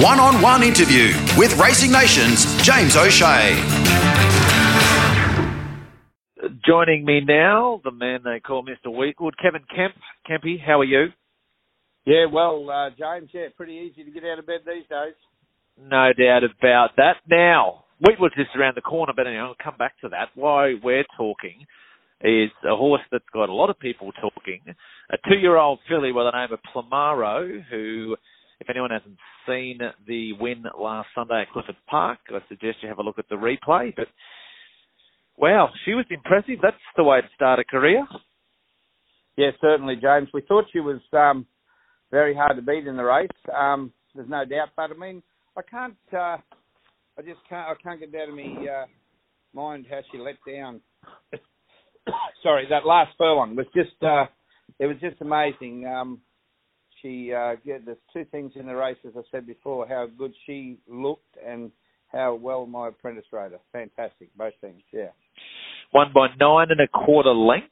One on one interview with Racing Nation's James O'Shea. Joining me now, the man they call Mr. Weetwood, Kevin Kemp. Kempy, how are you? Yeah, well, uh, James, yeah, pretty easy to get out of bed these days. No doubt about that. Now, Weetwood's just around the corner, but anyway, I'll come back to that. Why we're talking is a horse that's got a lot of people talking. A two-year-old filly by the name of Plumaro, who, if anyone hasn't seen the win last Sunday at Clifford Park, I suggest you have a look at the replay. But wow, she was impressive. That's the way to start a career. Yeah, certainly, James. We thought she was um, very hard to beat in the race. Um, there's no doubt, but I mean, I can't. Uh, I just can't. I can't get out of me uh, mind how she let down. Sorry, that last furlong was just. Uh, it was just amazing. Um, she uh, yeah, there's two things in the race, as I said before, how good she looked and how well my apprentice rode her. Fantastic, both things. Yeah. Won by nine and a quarter lengths.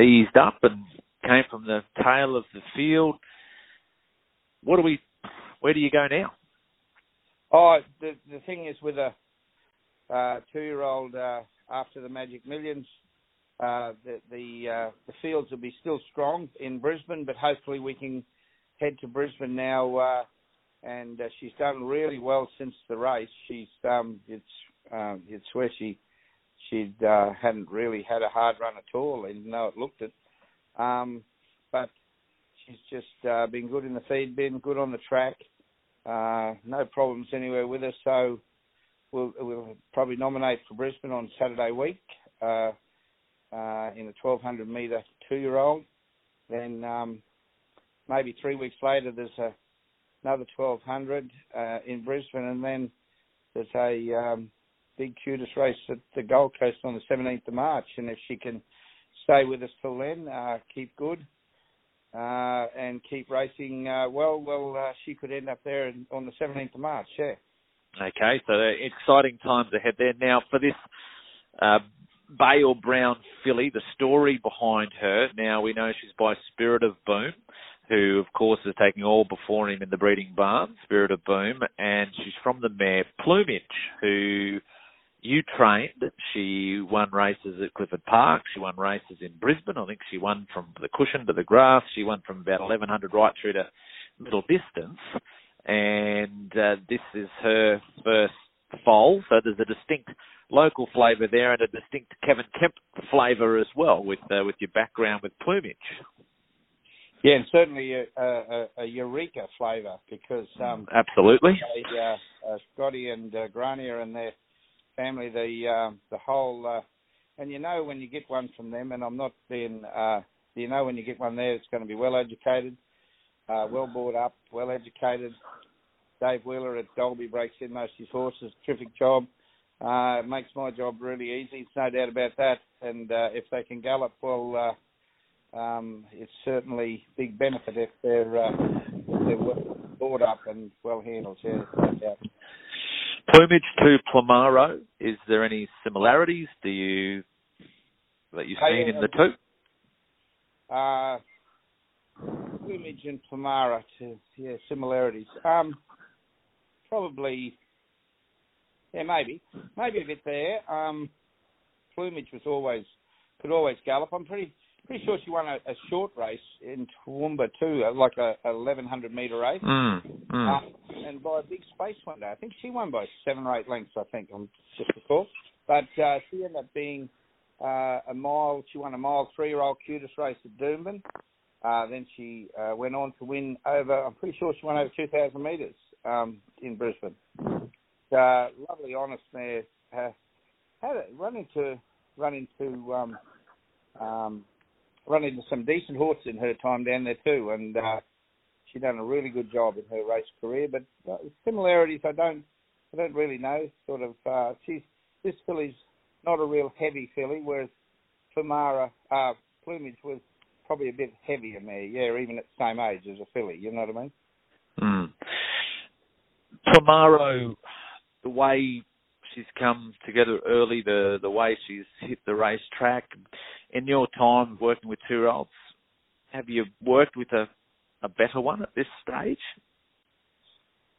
Eased up and came from the tail of the field. What do we? Where do you go now? Oh, the the thing is with a uh, two-year-old uh, after the Magic Millions, uh, the the uh, the fields will be still strong in Brisbane, but hopefully we can head to Brisbane now. Uh, and uh, she's done really well since the race. She's um, it's um, it's where she she uh, hadn't really had a hard run at all, even though it looked it. Um, but she's just uh, been good in the feed bin, good on the track. Uh, no problems anywhere with her. So we'll, we'll probably nominate for Brisbane on Saturday week uh, uh, in a 1200 metre two-year-old. Then um, maybe three weeks later, there's a, another 1200 uh, in Brisbane, and then there's a um, big QTIS race at the Gold Coast on the 17th of March. And if she can stay with us till then, uh, keep good, uh, and keep racing uh, well, well, uh, she could end up there on the 17th of March. Yeah. Okay, so exciting times ahead there. Now for this uh, Bale Brown filly, the story behind her. Now we know she's by Spirit of Boom, who of course is taking all before him in the breeding barn, Spirit of Boom, and she's from the mare Plumage, who you trained. She won races at Clifford Park. She won races in Brisbane. I think she won from the cushion to the grass. She won from about 1100 right through to middle distance. And uh, this is her first foal. So there's a distinct local flavour there and a distinct Kevin Kemp flavour as well with uh, with your background with plumage. Yeah, and certainly a, a, a Eureka flavour because um, absolutely, they, uh, uh, Scotty and uh, Grania and their family, the uh, the whole, uh, and you know when you get one from them, and I'm not being, uh, you know when you get one there, it's going to be well educated, uh, well brought up, well educated. Dave Wheeler at Dolby breaks in most of his horses, terrific job. Uh, makes my job really easy. It's no doubt about that. And uh, if they can gallop, well, uh, um, it's certainly big benefit if they're uh, if they're well up and well handled. Yeah, no. Plumage to Plumaro, is there any similarities? Do you that you've seen in the two? Uh, Plumage and Plumaro, to, yeah, similarities. Um, probably, yeah, maybe, maybe a bit there. Um, Plumage was always could always gallop. I'm pretty pretty sure she won a, a short race in Toowoomba too, uh, like a, a 1100 meter race, mm, mm. And by a big space one day. I think she won by seven or eight lengths. I think I'm just recall, but uh, she ended up being uh, a mile. She won a mile three year old QTIS race at Doomben. Uh, then she uh, went on to win over. I'm pretty sure she won over 2,000 metres um, in Brisbane. Uh, lovely, honest mare. Uh, had a, run into run into um, um, run into some decent horses in her time down there too, and uh, she done a really good job in her race career. But uh, similarities, I don't, I don't really know. Sort of, uh, she's this filly's not a real heavy filly, whereas Famara uh, Plumage was probably a bit heavier mare. Yeah, even at the same age as a filly. You know what I mean? Tomorrow, the way she's come together early, the the way she's hit the racetrack. In your time working with two year olds, have you worked with a a better one at this stage?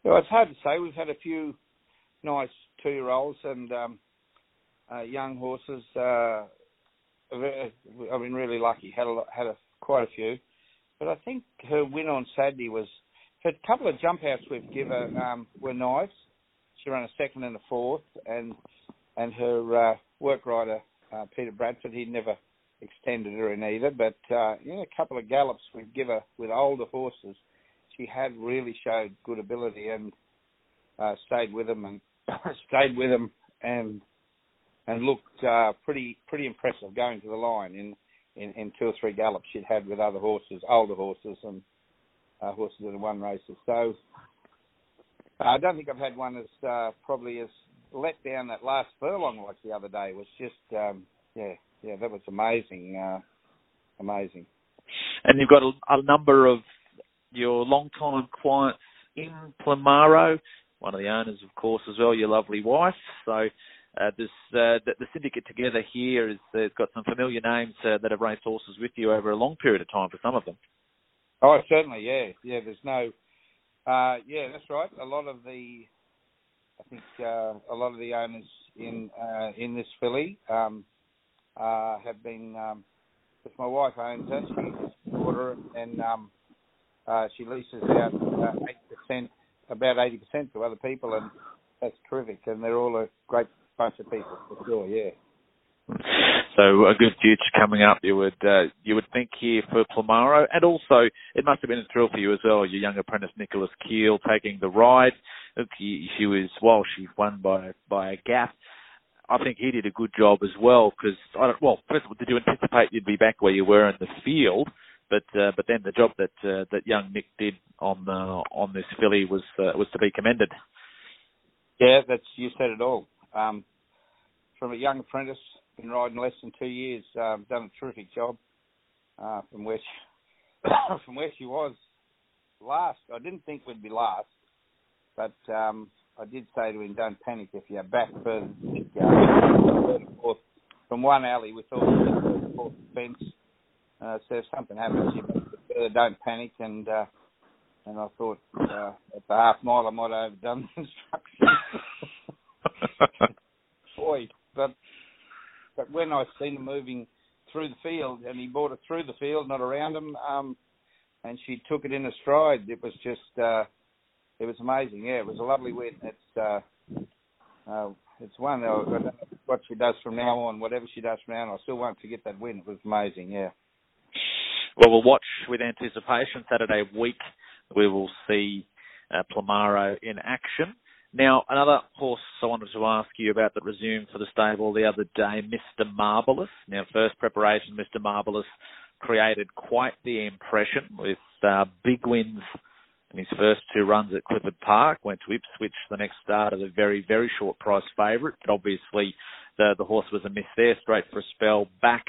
Well, it's hard to say. We've had a few nice two-year-olds and um, uh, young horses. Uh, I've been really lucky. Had a had a quite a few, but I think her win on Saturday was her couple of jump outs we've given um, were nice. She ran a second and a fourth, and and her uh, work rider uh, Peter Bradford he never extended her in either. But uh, in a couple of gallops we've given her with older horses, she had really showed good ability and uh, stayed with them and stayed with them and and looked uh, pretty pretty impressive going to the line in, in, in two or three gallops she'd had with other horses, older horses and uh, horses that had won races. So uh, I don't think I've had one as uh, probably as let down that last furlong like the other day. It was just um, yeah yeah that was amazing uh, amazing. And you've got a, a number of your long-time clients in Plumaro, one of the owners, of course, as well, your lovely wife. So uh, this uh, the, the, syndicate together here has uh, got some familiar names uh, that have raced horses with you over a long period of time for some of them. Oh, certainly, yeah, yeah. There's no, uh, yeah, that's right. A lot of the, I think uh, a lot of the owners in in this filly um, have been. Um, if my wife owns it, she's daughter, and um, she leases out eight percent, about eighty percent to other people, and that's terrific. And they're all a great bunch of people for sure. Yeah. So a good future coming up, you would uh, you would think here for Plumaro, and also it must have been a thrill for you as well. Your young apprentice Nicholas Keel taking the ride. She, she was well, she won by by a gap. I think he did a good job as well because I don't. Well, first of all, did you anticipate you'd be back where you were in the field? But uh, but then the job that uh, that young Nick did on the on this filly was uh, was to be commended. Yeah, that's you said it all. Um, from a young apprentice, been riding less than two years, um, done a terrific job uh, from where she, from where she was last. I didn't think we'd be last, but um, I did say to him, "Don't panic if you're back further fourth, from one alley with all the fence. Uh, so if something happens, you further, don't panic." And uh, and I thought uh, at the half mile I might have overdone the instructions. When I seen him moving through the field, and he brought it through the field, not around him, um, and she took it in a stride. It was just, uh, it was amazing. Yeah, it was a lovely win. It's, uh, uh, it's one. Uh, what she does from now on, whatever she does from now on, I still won't forget that win. It was amazing. Yeah. Well, we'll watch with anticipation. Saturday week, we will see uh, in action. Now, another horse I wanted to ask you about that resumed for the stable the other day, Mr. Marbellouz. Now, first preparation, Mr. Marbellouz created quite the impression with uh, big wins in his first two runs at Clifford Park. Went to Ipswich the next start as a very, very short price favourite, but obviously the the horse was a miss there, straight for a spell. Back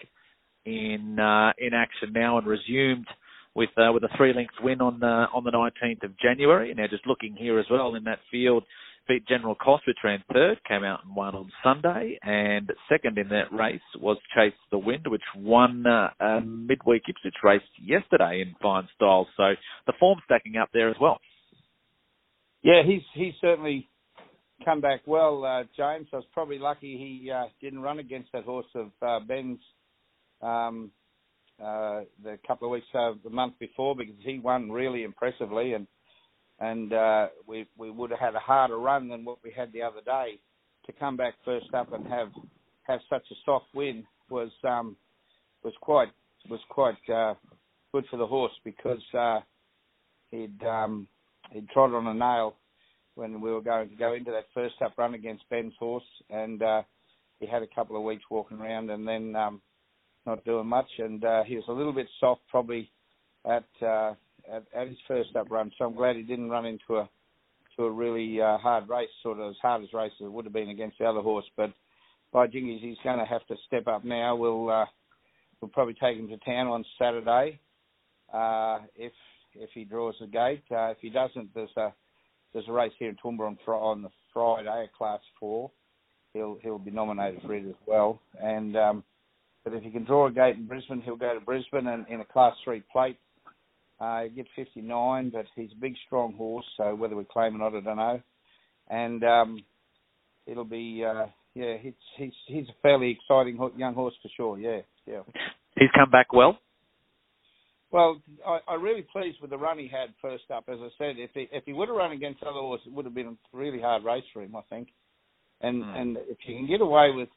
in uh, in action now and resumed with uh, with a three length win on on the 19th of January. Now, just looking here as well in that field, beat General Cost, which ran third, came out and won on Sunday, and second in that race was Chase the Wind, which won uh, a midweek Ipswich race yesterday in fine style. So the form stacking up there as well. Yeah, he's he's certainly come back well, uh, James. I was probably lucky he uh, didn't run against that horse of uh, Ben's um, uh, the couple of weeks, uh, the month before, because he won really impressively and and uh, we we would have had a harder run than what we had the other day. To come back first up and have have such a soft win was um, was quite was quite uh, good for the horse because uh, he'd um, he'd trod on a nail when we were going to go into that first up run against Ben's horse, and uh, he had a couple of weeks walking around and then um, not doing much, and uh, he was a little bit soft probably at uh, at, at his first up run. So I'm glad he didn't run into a to a really uh, hard race, sort of as hard as race as it would have been against the other horse. But by jingies, he's going to have to step up now. We'll uh, we'll probably take him to town on Saturday uh, if if he draws the gate. Uh, if he doesn't, there's a there's a race here in Toowoomba on, on the Friday, a Class Four. He'll he'll be nominated for it as well. And um, but if he can draw a gate in Brisbane, he'll go to Brisbane and in a Class Three plate Uh, he get 59, but he's a big, strong horse. So whether we claim or not, I don't know. And um, it'll be, uh, yeah, he's he's he's a fairly exciting young horse for sure. Yeah, yeah. He's come back well. Well, I, I'm really pleased with the run he had first up. As I said, if he if he would have run against other horses, it would have been a really hard race for him, I think. And mm. and if you can get away with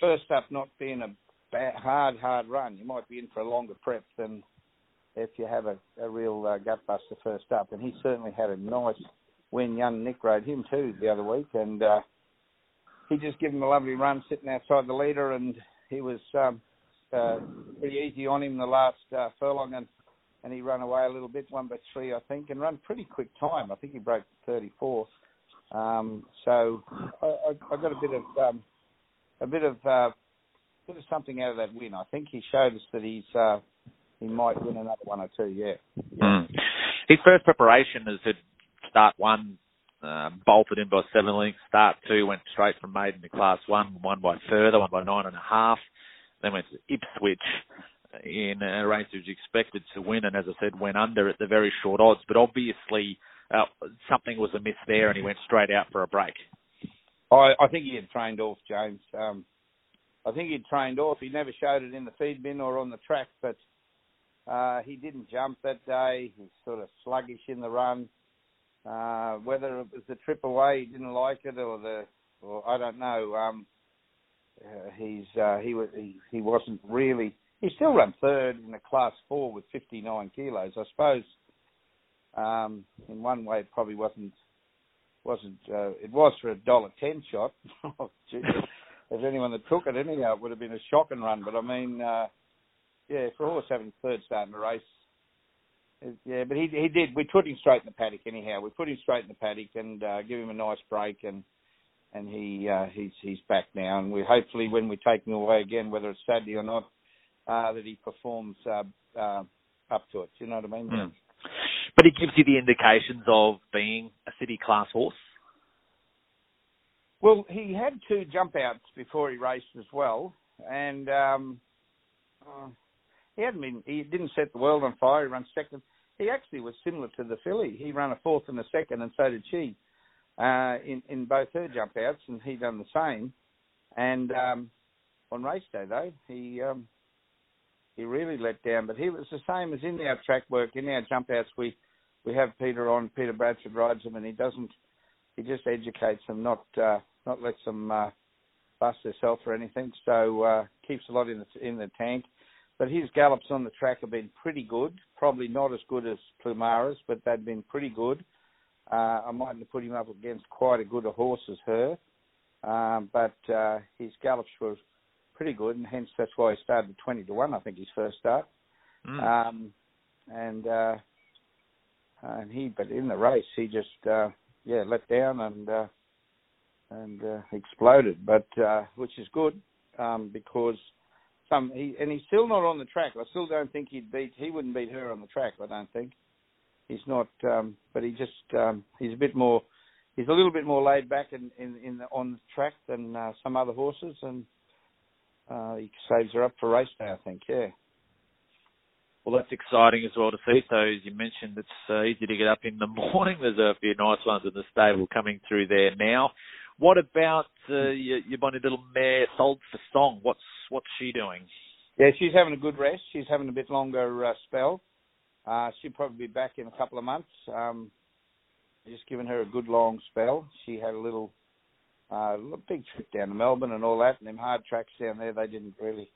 first up not being a bad, hard hard run, you might be in for a longer prep than if you have a, a real uh, gutbuster first up. And he certainly had a nice win. Young Nick rode him too the other week, and uh, he just gave him a lovely run sitting outside the leader, and he was um, uh, pretty easy on him the last uh, furlong, and and he ran away a little bit, one by three, I think, and run pretty quick time. I think he broke 34. Um, so I, I, I got a bit of um, a bit of uh, bit of something out of that win. I think he showed us that he's uh, he might win another one or two. Yeah. Mm. His first preparation is to start one uh, bolted in by seven lengths. Start two went straight from maiden to class one, one by further, one by nine and a half. Then went to Ipswich in a race he was expected to win, and as I said, went under at the very short odds. But obviously, uh, something was amiss there, and he went straight out for a break. I, I think he had trained off, James. Um, I think he'd trained off. He never showed it in the feed bin or on the track, but uh, he didn't jump that day. He's sort of sluggish in the run. Uh, whether it was the trip away, he didn't like it, or the, or I don't know. Um, uh, he's uh, he was he, he wasn't really. He still ran third in a class four with 59 kilos. I suppose um, in one way it probably wasn't wasn't. Uh, it was for a dollar ten shot. oh, If anyone that took it anyhow, it would have been a shocking run. But I mean, uh, yeah, for a horse having third start in the race, yeah, but he he did. We put him straight in the paddock anyhow. We put him straight in the paddock and uh, give him a nice break, and and he uh, he's he's back now. And we hopefully when we take him away again, whether it's Saturday or not, uh, that he performs uh, uh, up to it. You know what I mean? Mm. But it gives you the indications of being a city class horse. Well, he had two jump outs before he raced as well, and um, uh, he hadn't been. He didn't set the world on fire. He ran second. He actually was similar to the filly. He ran a fourth and a second, and so did she uh, in in both her jump outs, and he done the same. And um, on race day though, he um, he really let down. But he was the same as in our track work, in our jump outs. We we have Peter on. Peter Bradford rides him, and he doesn't. He just educates them, not uh, not lets them uh, bust themselves or anything. So uh, keeps a lot in the in the tank. But his gallops on the track have been pretty good. Probably not as good as Plumaro's, but they've been pretty good. Uh, I mightn't have put him up against quite a good a horse as her. Um, but uh, his gallops were pretty good, and hence that's why he started 20 to 1, I think, his first start. Mm. Um, and uh, and he, but in the race, he just uh, yeah let down and uh, and uh, exploded, but uh, which is good um, because some he and he's still not on the track. I still don't think he'd beat. He wouldn't beat her on the track. I don't think. He's not. Um, but he just um, he's a bit more. He's a little bit more laid back in in, in the, on the track than uh, some other horses, and uh, he saves her up for race day. I think. Yeah. Well, that's exciting as well to see. So, as you mentioned, it's uh, easy to get up in the morning. There's a few nice ones in the stable coming through there now. What about uh, your, your bonny little mare, Sold for Song? What's what's she doing? Yeah, she's having a good rest. She's having a bit longer uh, spell. Uh, she'll probably be back in a couple of months. Um, just giving her a good long spell. She had a little, uh, big trip down to Melbourne and all that, and them hard tracks down there. They didn't really.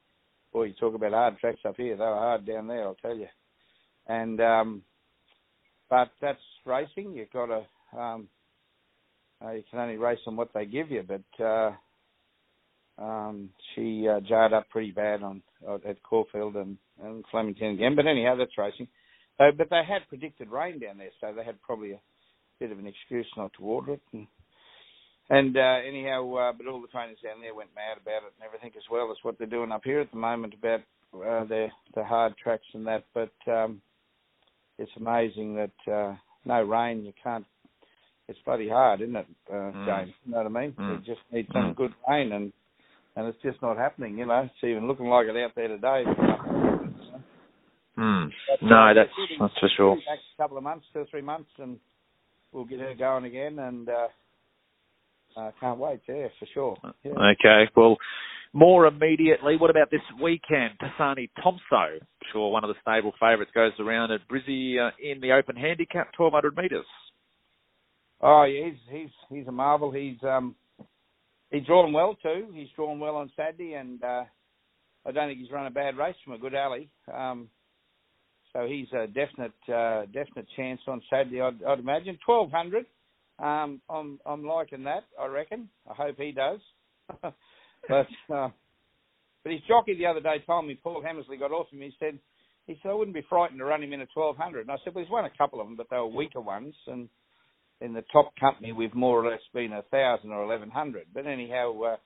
Boy, you talk about hard tracks up here. They were hard down there, I'll tell you. And um, but that's racing. You've got to um, uh, you can only race on what they give you. But uh, um, she uh, jarred up pretty bad on uh, at Caulfield and, and Flemington again. But anyhow, that's racing. Uh, but they had predicted rain down there, so they had probably a bit of an excuse not to order it. And, and uh, anyhow, uh, but all the trainers down there went mad about it and everything as well as what they're doing up here at the moment about uh, their the hard tracks and that. But um, it's amazing that uh, no rain, you can't it's bloody hard, isn't it, uh, mm. James? You know what I mean? Mm. We just need some mm. good rain, and and it's just not happening. You know, it's even looking like it out there today. Mm. no, that's that's for sure. Next couple of months, two or three months, and we'll get her going again. And uh, uh, can't wait. Yeah, for sure. Yeah. Okay, well. More immediately, what about this weekend? Tassani Tomso, sure one of the stable favourites, goes around at Brizzy uh, in the open handicap, 1200 metres. Oh, yeah, he's he's he's a marvel. He's um he's drawn well too. He's drawn well on Saturday, and uh, I don't think he's run a bad race from a good alley. Um, so he's a definite uh, definite chance on Saturday. I'd, I'd imagine 1200. Um, I'm I'm liking that. I reckon. I hope he does. But uh, but his jockey the other day told me Paul Hammersley got off him. He said he said I wouldn't be frightened to run him in a 1200. And I said, well, he's won a couple of them, but they were weaker ones. And in the top company, we've more or less been a thousand or 1100. But anyhow, uh,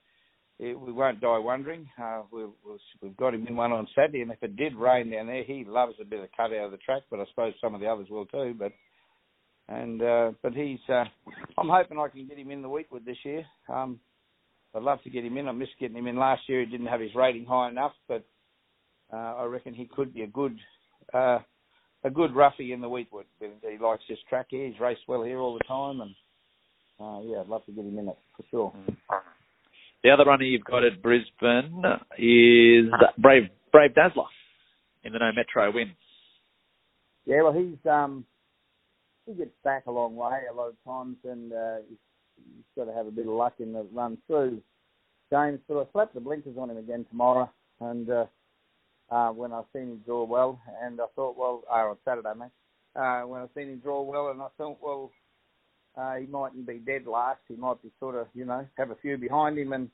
it, we won't die wondering. Uh, we'll, we've got him in one on Saturday, and if it did rain down there, he loves a bit of cut out of the track. But I suppose some of the others will too. But and uh, but he's uh, I'm hoping I can get him in the Weetwood this year. Um, I'd love to get him in. I missed getting him in last year. He didn't have his rating high enough, but uh, I reckon he could be a good uh, a good roughie in the Weetwood. He likes this track here. He's raced well here all the time, and uh, yeah, I'd love to get him in it for sure. The other runner you've got at Brisbane is Brave Brave Dazzler in the No Metro win. Yeah, well, he's um, he gets back a long way a lot of times, and uh, he's he's got to have a bit of luck in the run through. James, but I slapped the blinkers on him again tomorrow, and uh, uh, when I seen him draw well, and I thought, well, oh, on Saturday, mate, uh, when I seen him draw well, and I thought, well, uh, he mightn't be dead last. He might be sort of, you know, have a few behind him, and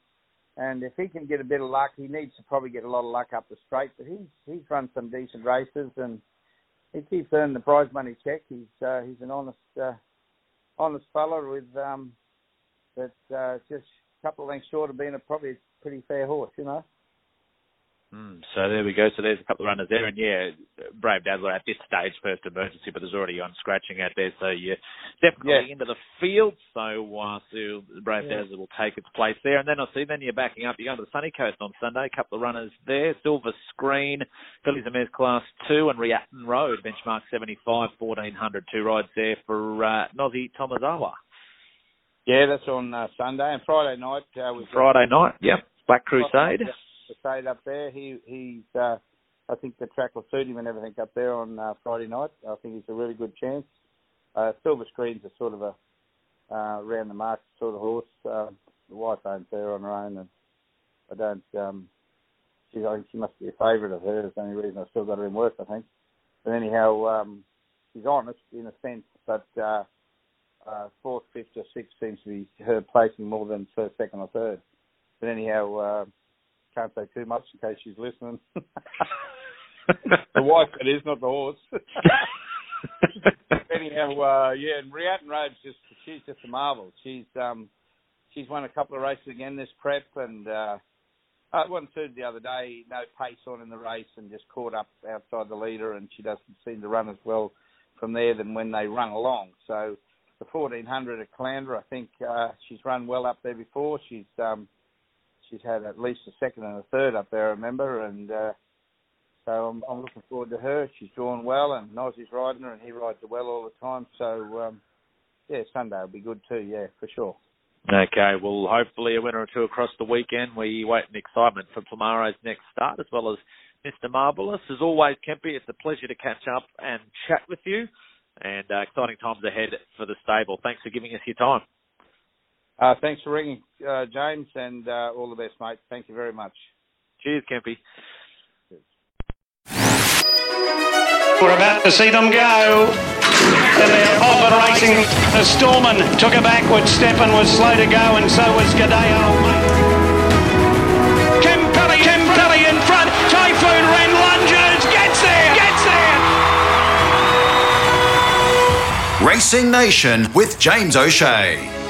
and if he can get a bit of luck, he needs to probably get a lot of luck up the straight. But he's he's run some decent races, and he keeps earning the prize money check. He's uh, he's an honest uh, honest fella with um, but uh, just a couple of lengths short of being a probably pretty fair horse, you know. Mm, so there we go. So there's a couple of runners there, and yeah, Brave Dazzler at this stage, first emergency, but there's already on scratching out there. So you're definitely yeah. into the field. So, uh, so Brave yeah. Dazzler will take its place there, and then I see then you're backing up. You're going to the Sunny Coast on Sunday. A couple of runners there. Silver Screen, Fillies and Mares Class Two, and Riaton Road benchmark 75, 1400. Two rides there for uh, Nozi Tomazawa. Yeah, that's on uh, Sunday and Friday night. Uh, Friday night, yep. Black Crusade. Crusade up there. He he's. Uh, I think the track will suit him and everything up there on uh, Friday night. I think he's a really good chance. Uh, Silver Screen's a sort of a uh, round the mark sort of horse. Uh, the wife owns her on her own, and I don't. Um, she, I think she must be a favourite of hers. The only reason I've still got her in work, I think. But anyhow, um, she's honest in a sense, but. Uh, uh, fourth, fifth, or sixth seems to be her placing more than first, second, or third. But anyhow, uh, can't say too much in case she's listening. the wife, it is, not the horse. anyhow, uh, yeah, and Riaton Road's just she's just a marvel. She's um she's won a couple of races again this prep, and uh, uh, it wasn't the other day. No pace on in the race, and just caught up outside the leader, and she doesn't seem to run as well from there than when they run along. So the 1400 at Caloundra. I think uh, she's run well up there before. She's um, she's had at least a second and a third up there, I remember, and uh, so I'm, I'm looking forward to her. She's drawn well, and Nozzy's riding her, and he rides her well all the time. So um, yeah, Sunday will be good too. Yeah, for sure. Okay, well, hopefully a winner or two across the weekend. We wait in excitement for tomorrow's next start, as well as Mr. Marbellouz. As always, Kempy, it's a pleasure to catch up and chat with you and uh, exciting times ahead for the stable. Thanks for giving us your time. Uh, thanks for ringing, uh, James, and uh, all the best, mate. Thank you very much. Cheers, Kempy. We're about to see them go. And they're off and racing. The Storman took a backward step and was slow to go, and so was Gadeo. Racing Nation with James O'Shea.